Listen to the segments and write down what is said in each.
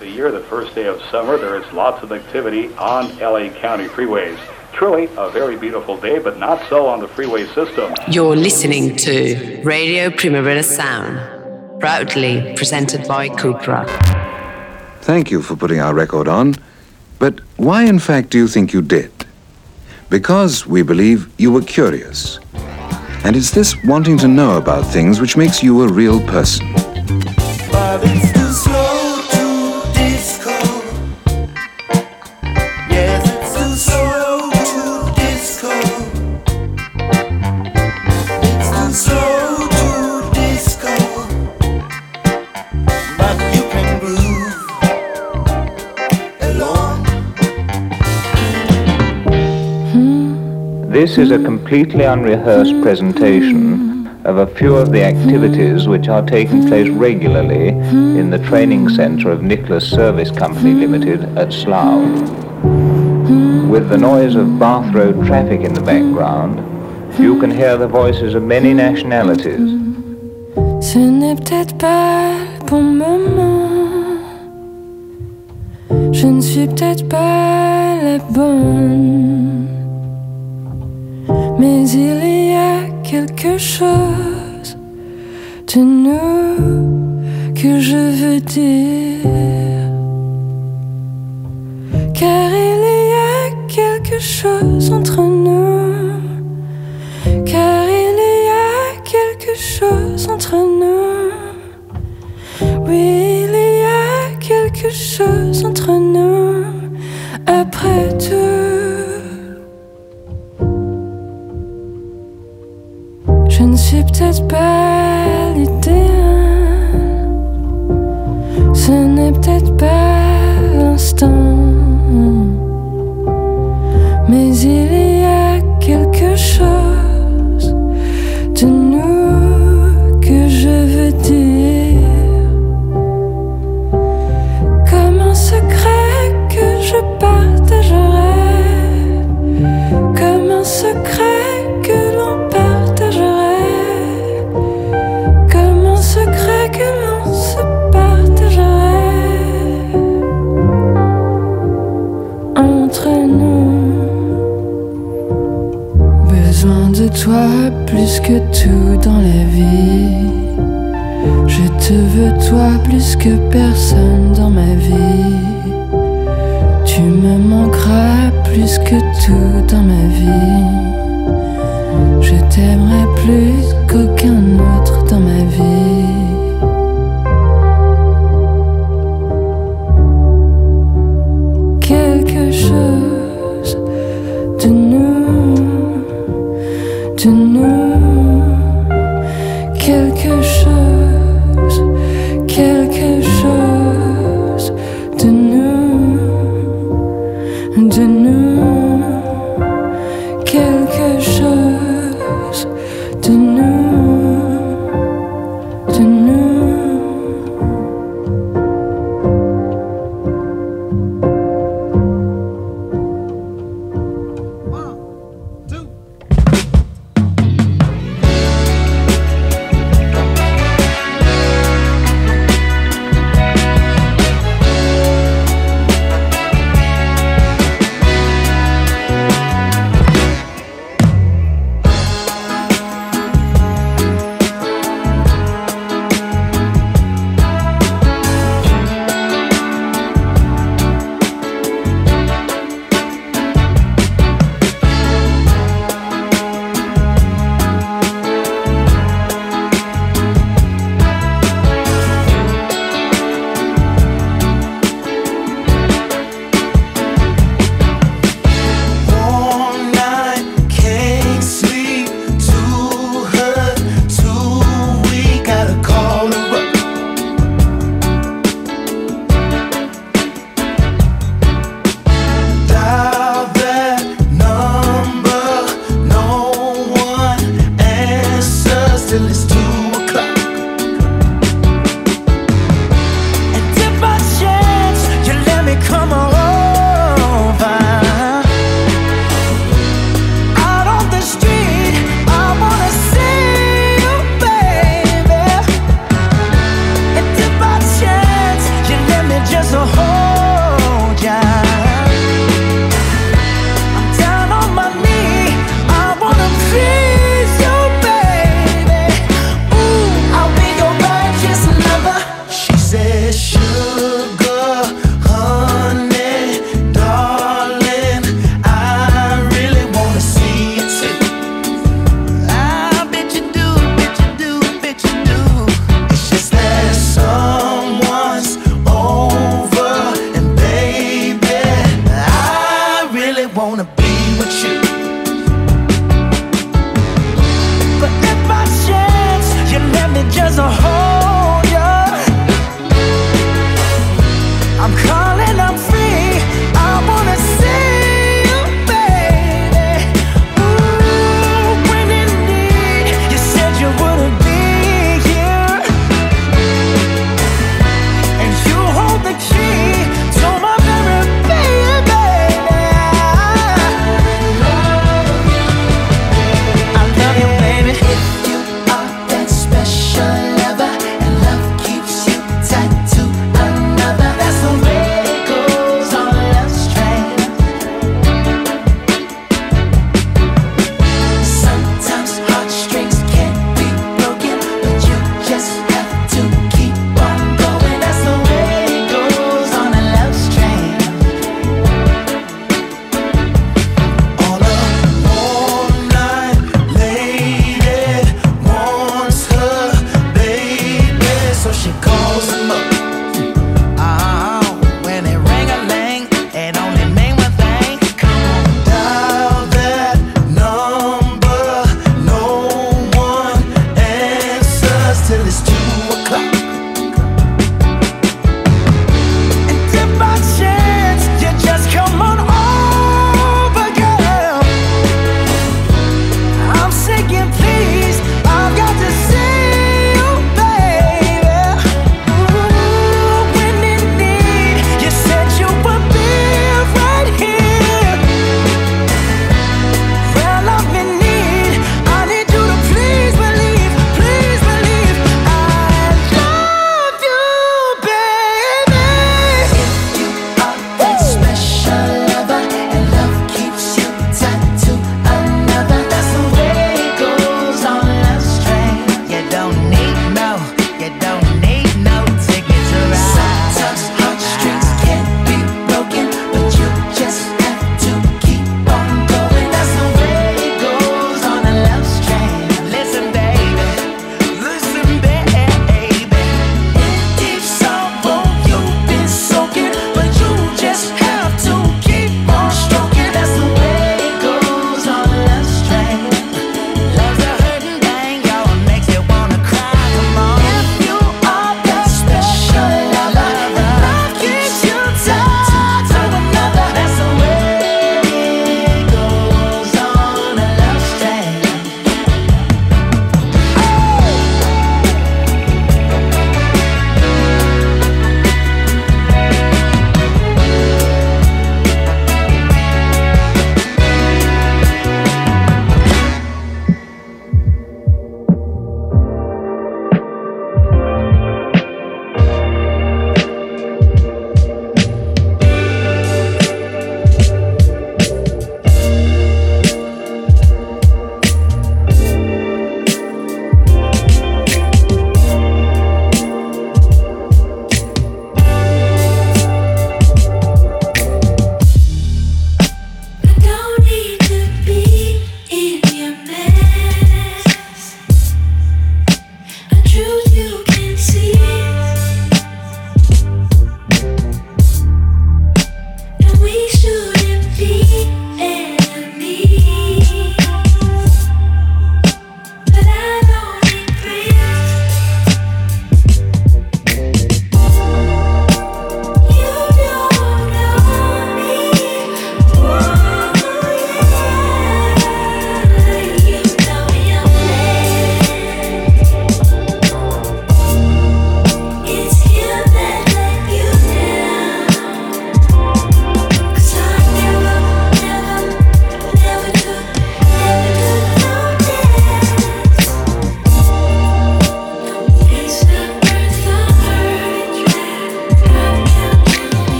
the year, the first day of summer. There is lots of activity on LA County freeways. Truly a very beautiful day, but not so on the freeway system. You're listening to Radio Primavera Sound, proudly presented by Cupra. Thank you for putting our record on. But why, in fact, do you think you did? Because we believe you were curious. And it's this wanting to know about things which makes you a real person. This is a completely unrehearsed presentation of a few of the activities which are taking place regularly in the training centre of Nicholas Service Company Limited at Slough. With the noise of Bath Road traffic in the background, you can hear the voices of many nationalities. Ce n'est peut-être pas le bon moment. Je ne suis peut-être pas la bonne. Mais il y a quelque chose de nous que je veux dire. Car il y a quelque chose entre nous. Car il y a quelque chose entre nous. Oui, il y a quelque chose entre nous. Après tout. Ne suis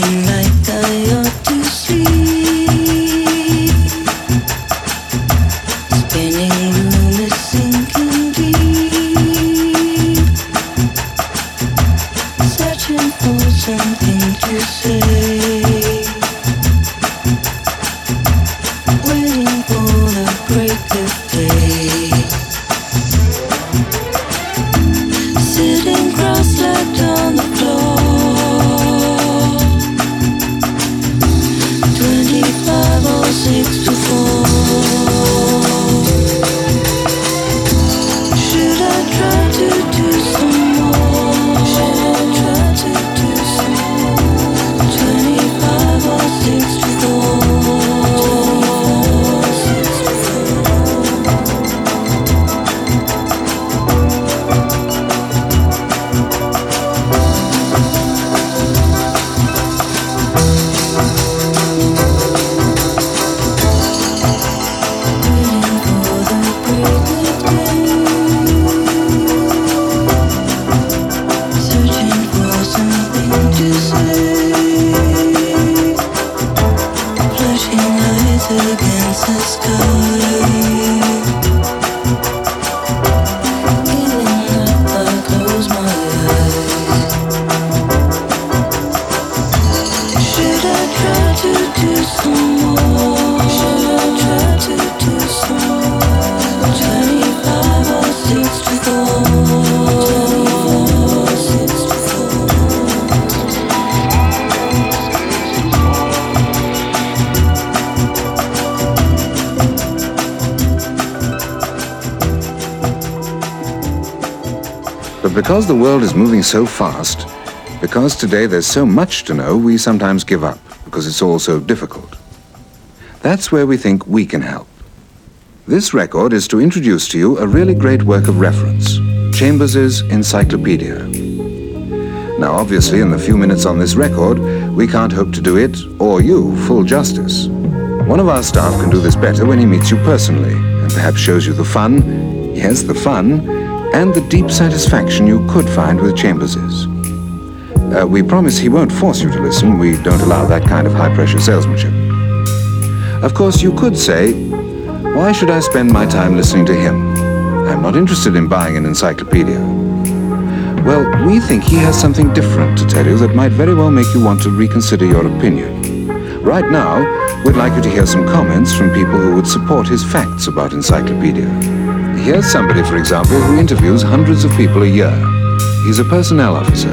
feeling like I ought because the world is moving so fast, because today there's so much to know, we sometimes give up because it's all so difficult. That's where we think we can help. This record is to introduce to you a really great work of reference, Chambers's Encyclopedia. Now, obviously, in the few minutes on this record, we can't hope to do it, or you, full justice. One of our staff can do this better when he meets you personally, and perhaps shows you the fun, yes, the fun, and the deep satisfaction you could find with Chambers's. Uh, we promise he won't force you to listen. We don't allow that kind of high-pressure salesmanship. Of course, you could say, why should I spend my time listening to him? I'm not interested in buying an encyclopedia. Well, we think he has something different to tell you that might very well make you want to reconsider your opinion. Right now, we'd like you to hear some comments from people who would support his facts about encyclopedia. Here's somebody, for example, who interviews hundreds of people a year. He's a personnel officer.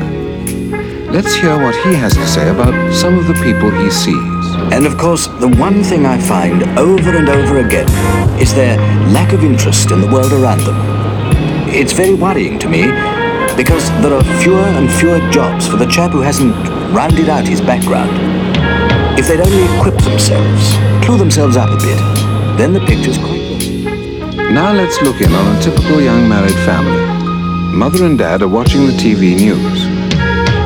Let's hear what he has to say about some of the people he sees. And of course, the one thing I find over and over again is their lack of interest in the world around them. It's very worrying to me because there are fewer and fewer jobs for the chap who hasn't rounded out his background. If they'd only equip themselves, clue themselves up a bit, then the picture's quite now let's look in on a typical young married family. Mother and dad are watching the TV news.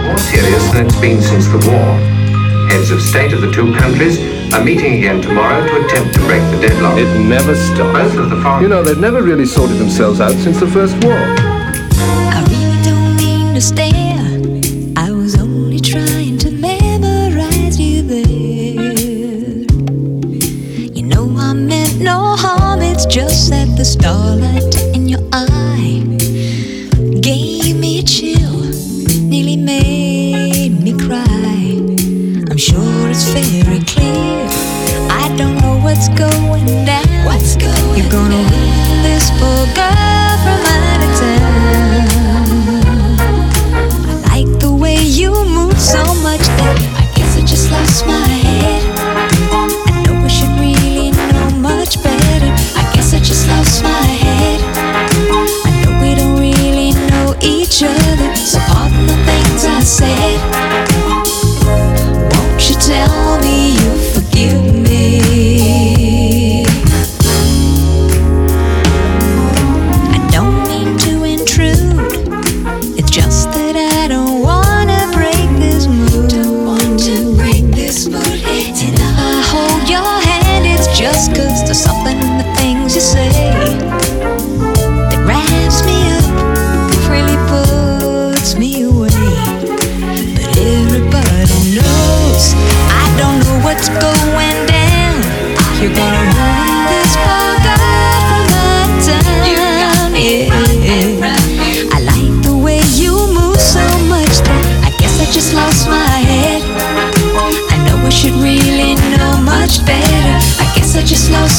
More serious than it's been since the war. Heads of state of the two countries are meeting again tomorrow to attempt to break the deadlock. It never stops. Both of the foreign... You know, they've never really sorted themselves out since the first war. I really don't mean to stare.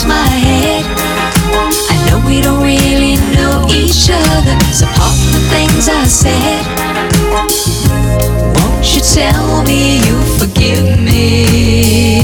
my head. I know we don't really know each other, so pop the things I said. Won't you tell me you forgive me?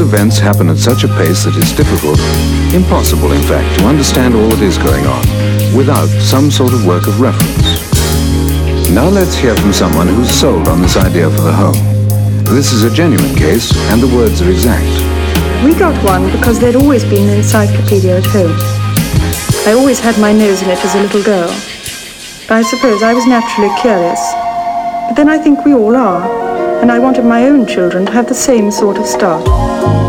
world events happen at such a pace that it's difficult, impossible in fact, to understand all that is going on without some sort of work of reference. Now let's hear from someone who's sold on this idea for the home. This is a genuine case, and the words are exact. We got one because there'd always been an encyclopedia at home. I always had my nose in it as a little girl. I suppose I was naturally curious, but then I think we all are and I wanted my own children to have the same sort of start.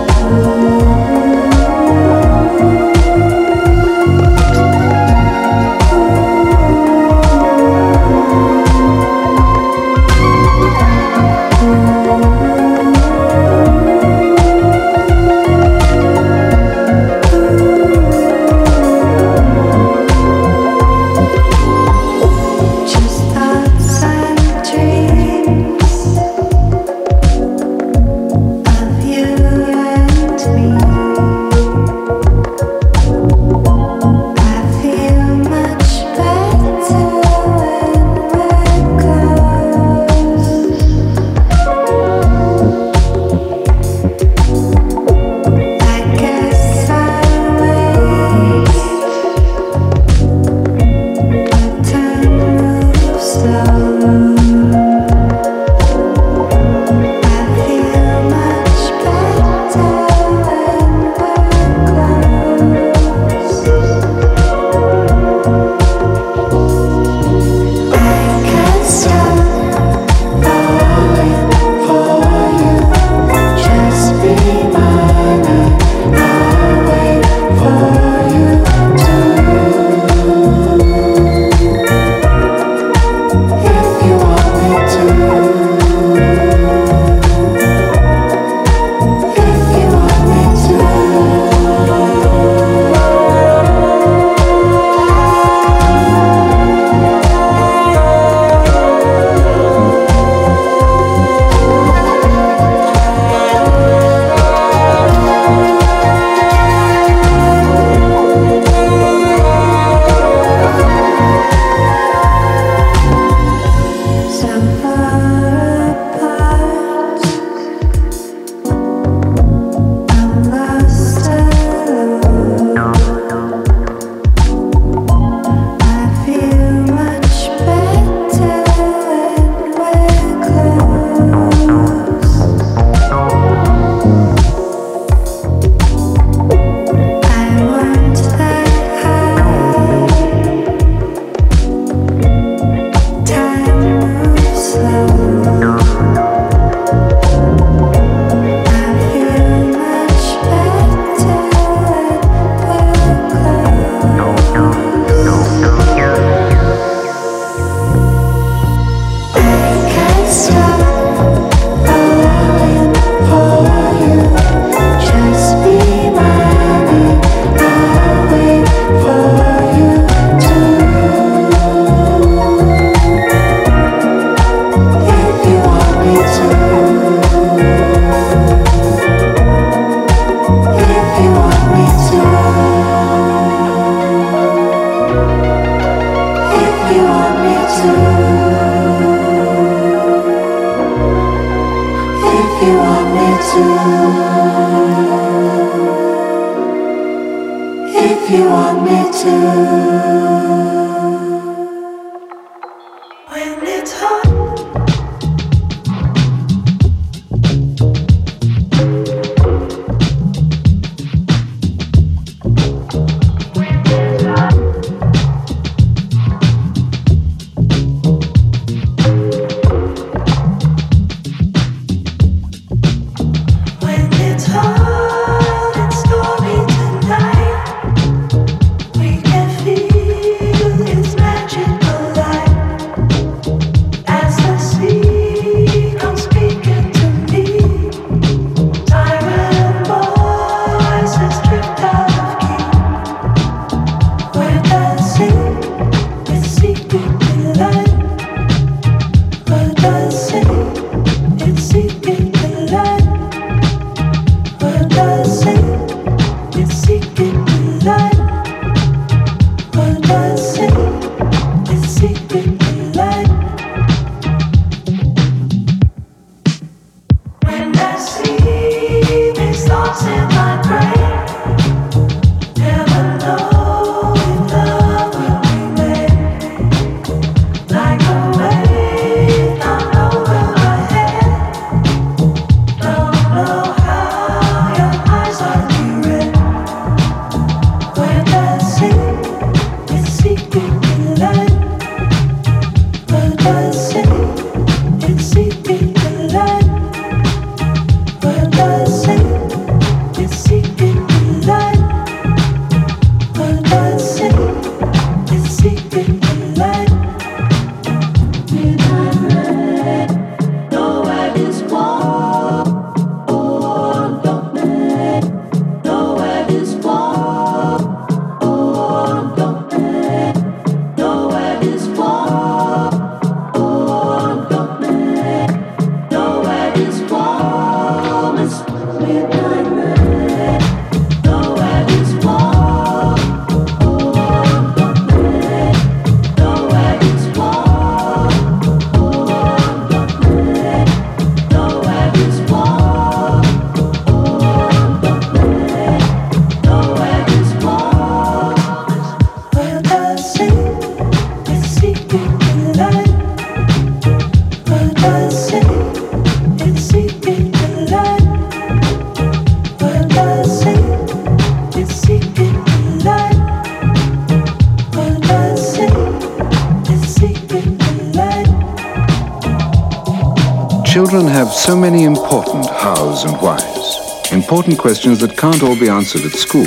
So many important hows and whys, important questions that can't all be answered at school.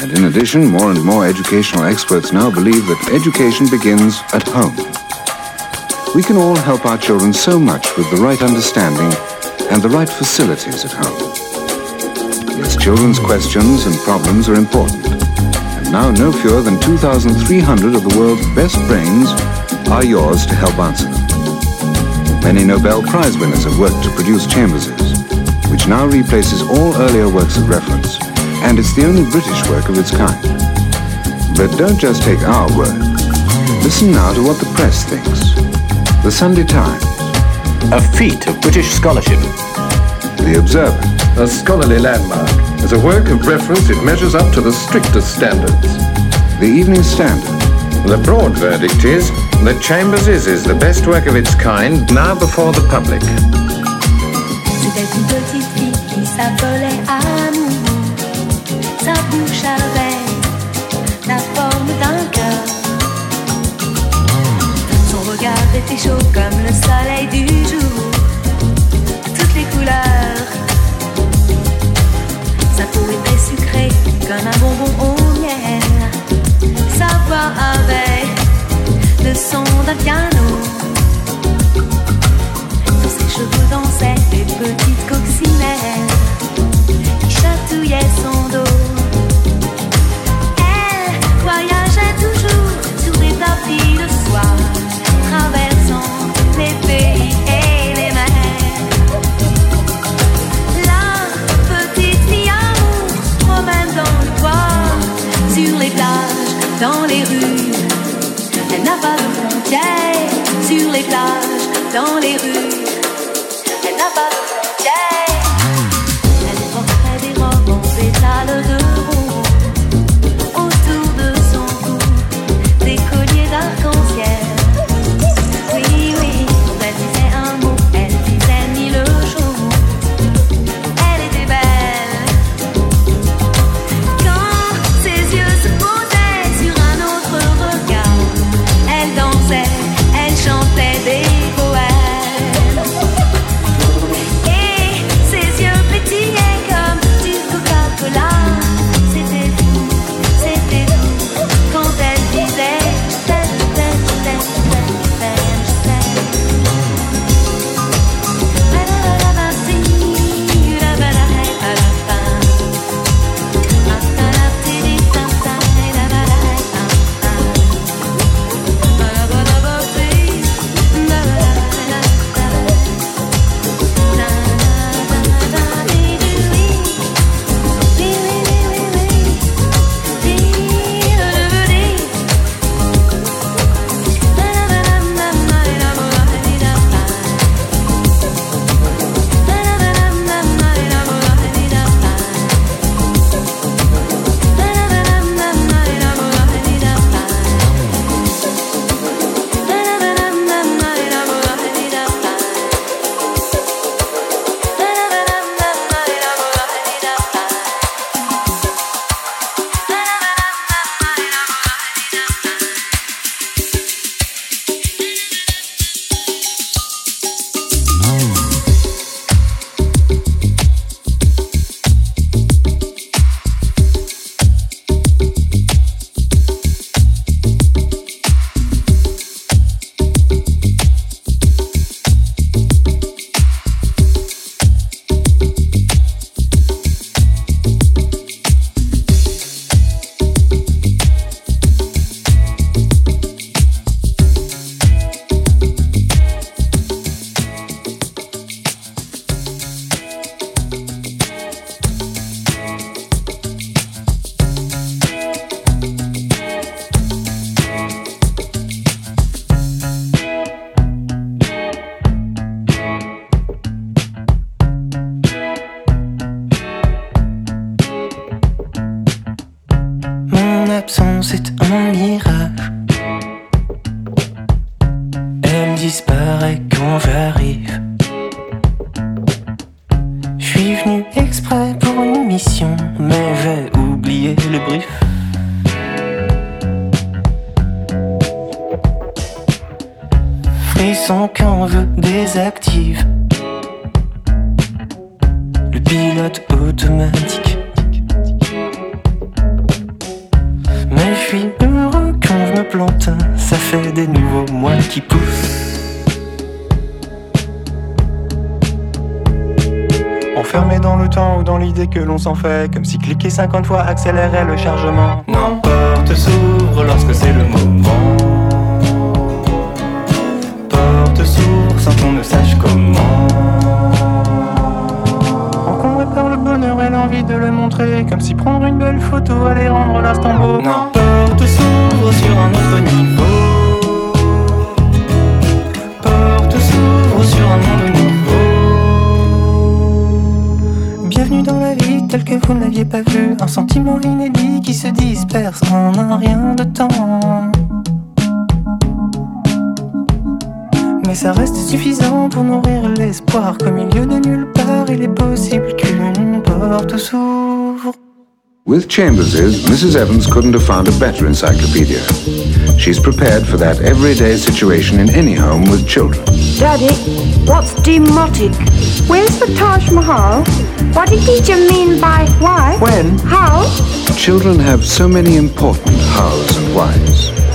And in addition, more and more educational experts now believe that education begins at home. We can all help our children so much with the right understanding and the right facilities at home. Yes, children's questions and problems are important. And now no fewer than 2,300 of the world's best brains are yours to help answer them. Many Nobel Prize winners have worked to produce Chamberses, which now replaces all earlier works of reference, and it's the only British work of its kind. But don't just take our word. Listen now to what the press thinks. The Sunday Times. A feat of British scholarship. The Observer. A scholarly landmark. As a work of reference, it measures up to the strictest standards. The Evening Standard. The broad verdict is that Chambers's is the best work of its kind now before the public. C'était une petite fille qui s'appelait Amour. Sa bouche avait la forme d'un cœur. Son regard était chaud comme le soleil du jour. Toutes les couleurs. Sa peau était sucrée comme un bonbon au miel. Sa voix avait le son d'un piano. Dans ses cheveux dansaient des petites coccinelles qui chatouillaient son dos. dans les rues. Elle n'a pas s'en fait, comme si cliquer 50 fois accélérait le chargement. Non, porte s'ouvre lorsque c'est le moment. Porte s'ouvre sans qu'on ne sache comment. Encombré par le bonheur et l'envie de le montrer, comme si prendre une belle photo allait rendre l'instant beau. Porte s'ouvre sur un autre niveau. Porte s'ouvre sur un monde Bienvenue dans la vie telle que vous ne l'aviez pas vue. Un sentiment inédit qui se disperse en un rien de temps. Mais ça reste suffisant pour nourrir l'espoir qu'au milieu de nulle part, il est possible qu'une porte s'ouvre. With Chambers's, Mrs. Evans couldn't have found a better encyclopedia. She's prepared for that everyday situation in any home with children. Daddy, what's demotic? Where's the Taj Mahal? What did teacher mean by why? When? How? Children have so many important hows and whys.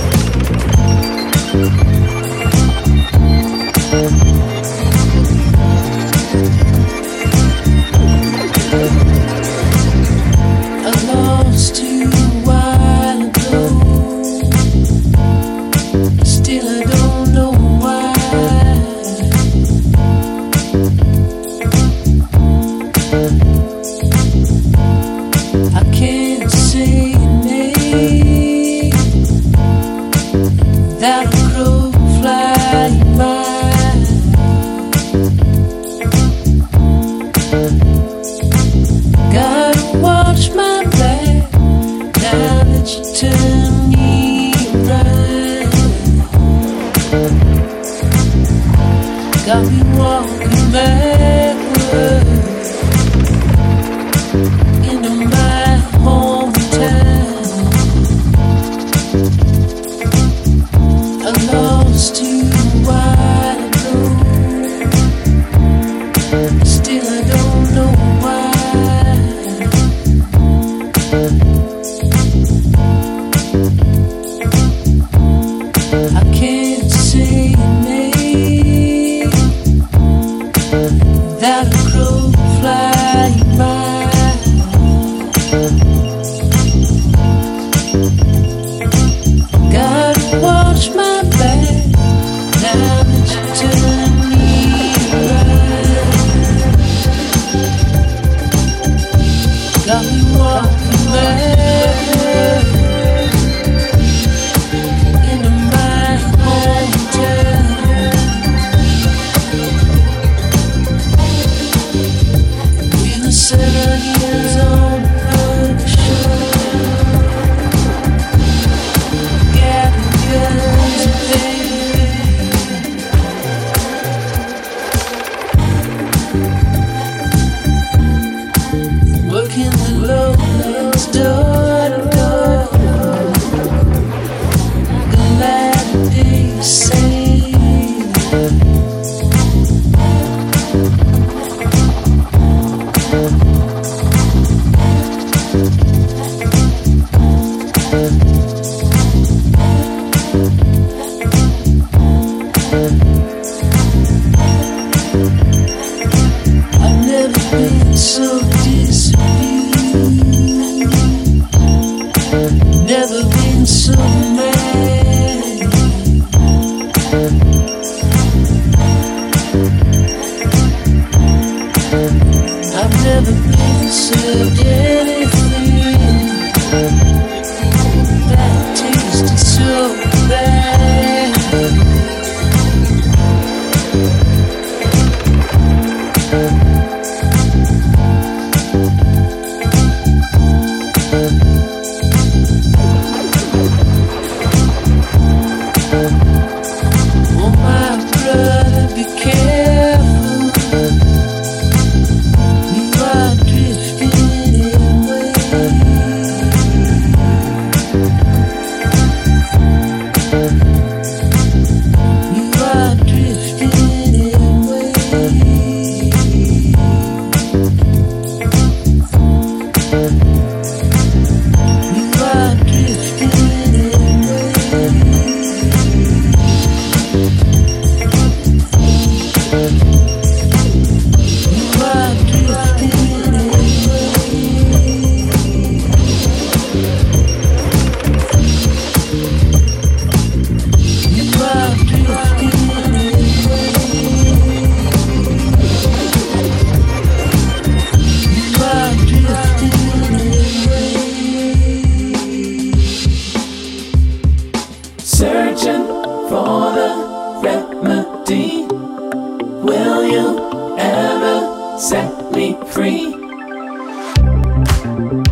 It's just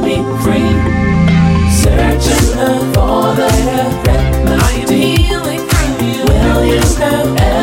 me free. Searching for the perfect melody. I am healing from you. Will you have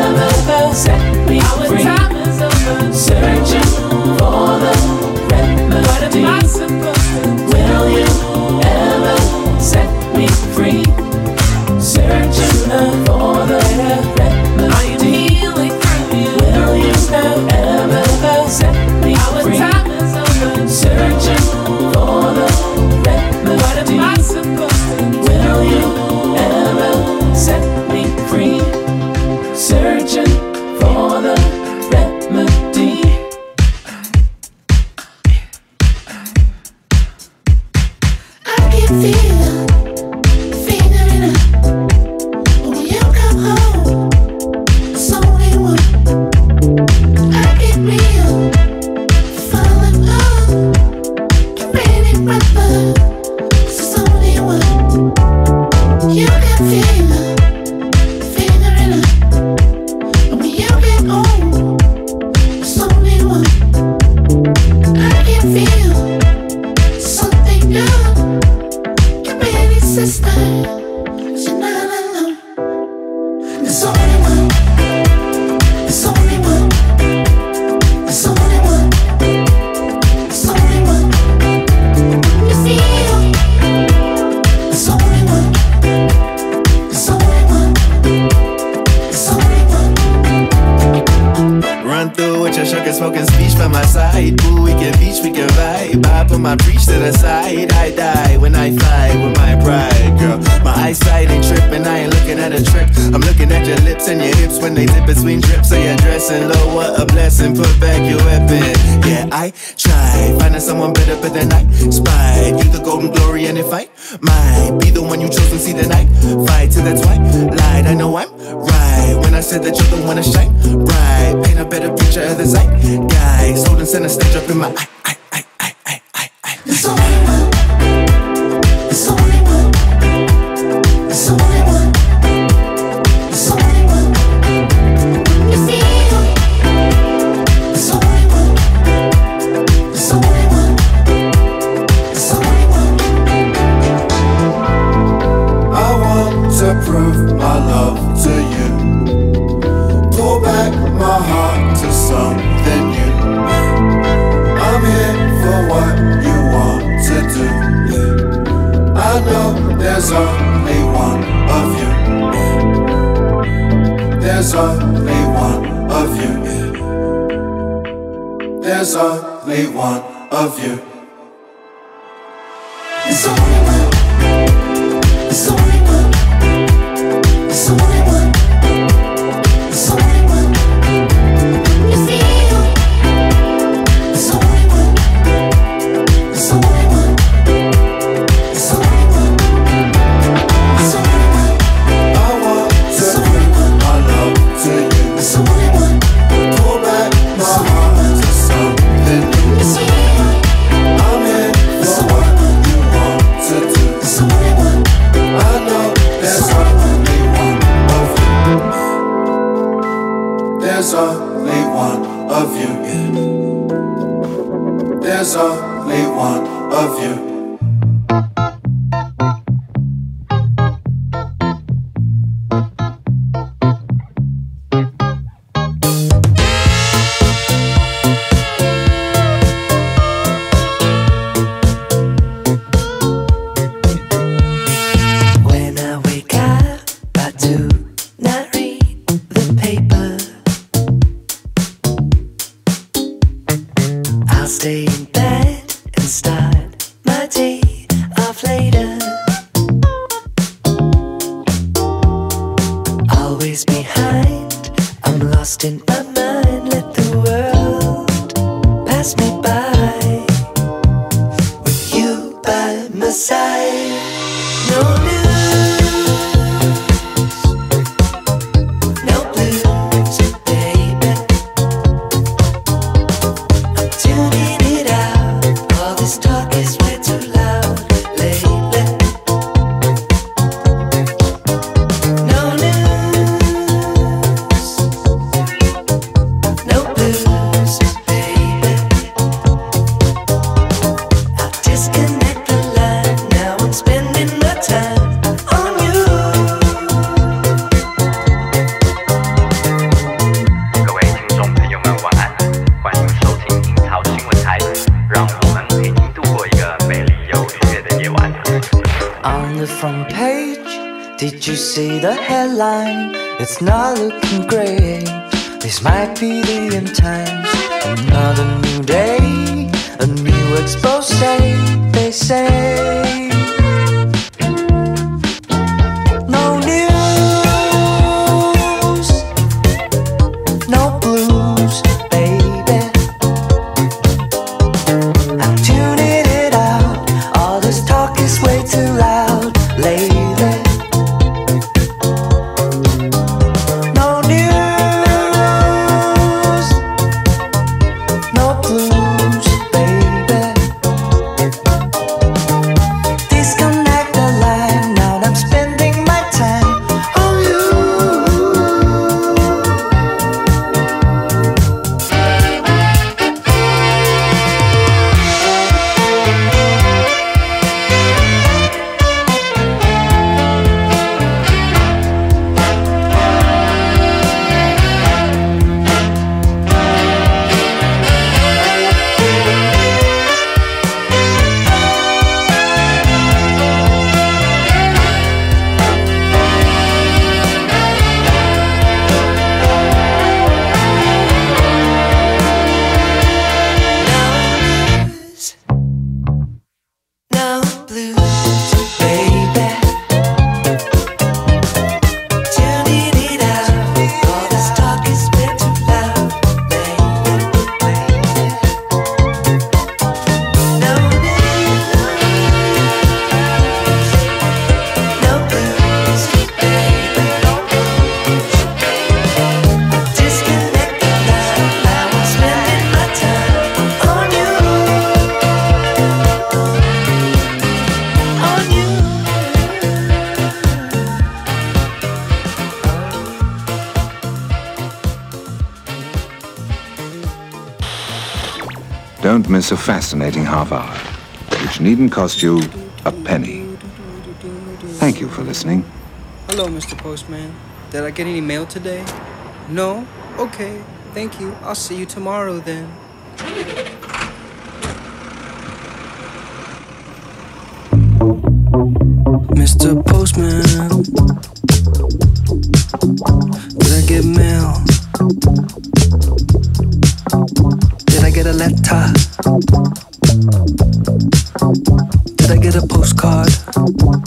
with my pride, girl. My eyesight ain't tripping, I ain't looking at a trick. I'm looking at your lips and your hips when they dip between drips. So you're dressing low, what a blessing. Put back your weapon. Yeah, I tried finding someone better, but then I spy. you the golden glory. And if I might be the one you chose to see the night fight till that twilight. I know I'm right when I said that you're the one to shine bright. Paint a better picture of the sight. Guys holding center stage up in my eye. eye, eye, eye, eye, eye. So love you. See the headline? It's not looking great. This might be the end times. Another new day, a new expose, they say. Don't miss a fascinating half hour, which needn't cost you a penny. Thank you for listening. Hello, Mr. Postman. Did I get any mail today? No? Okay, thank you. I'll see you tomorrow then. Mr. Postman, did I get mail? Did I get a letter? Did I get a postcard?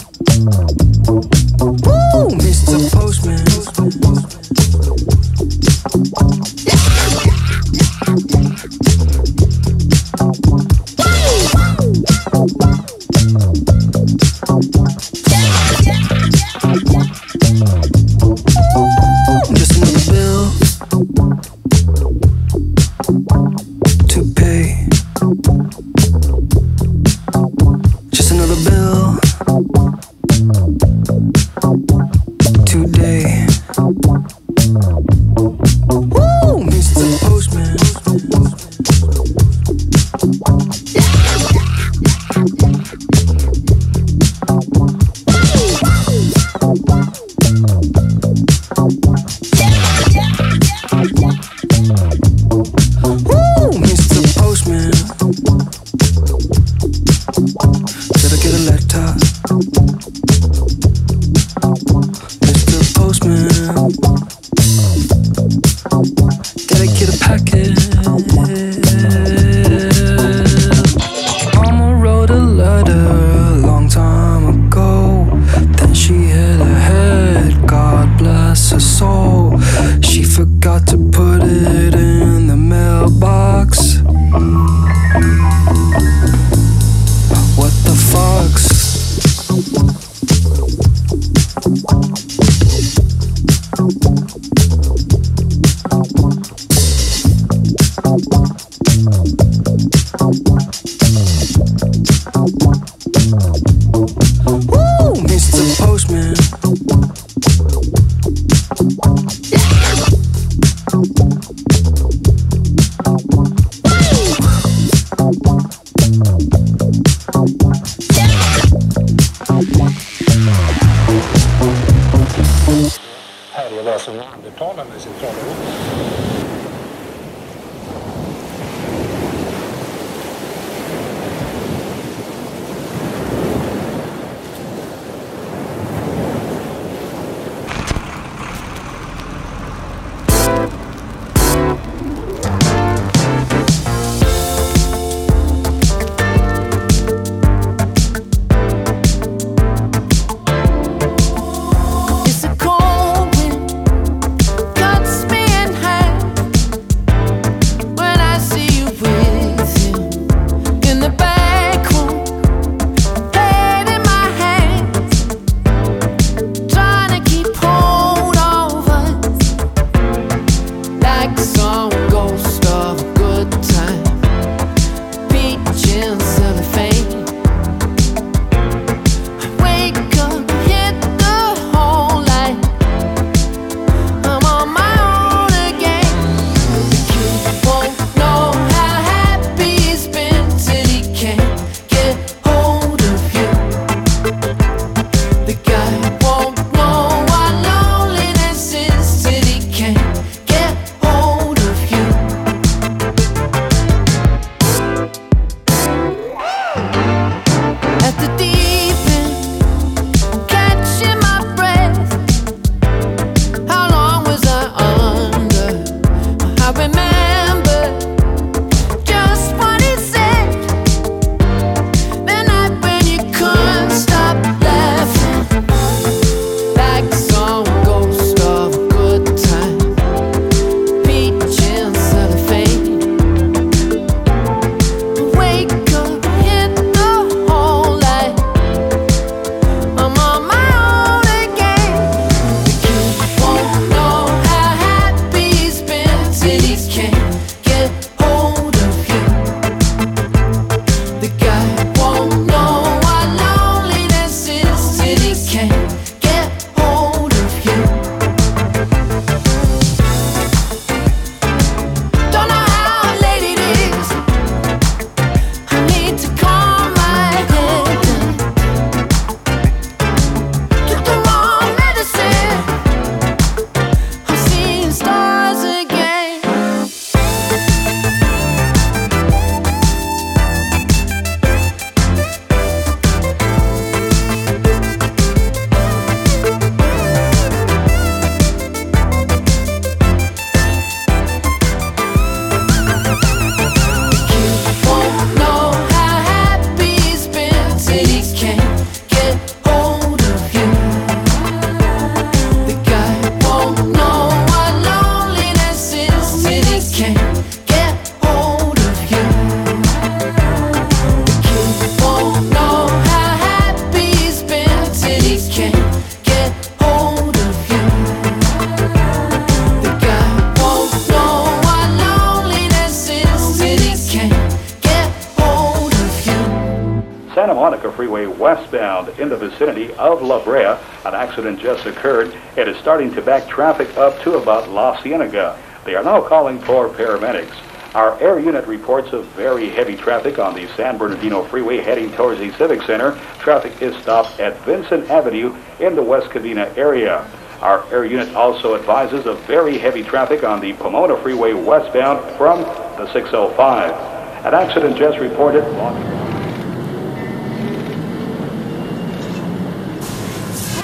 Starting to back traffic up to about La Cienega. They are now calling for paramedics. Our air unit reports of very heavy traffic on the San Bernardino Freeway heading towards the Civic Center. Traffic is stopped at Vincent Avenue in the West Covina area. Our air unit also advises of very heavy traffic on the Pomona Freeway westbound from the 605. An accident just reported.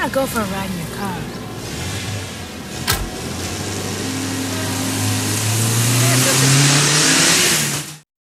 To go for a ride car.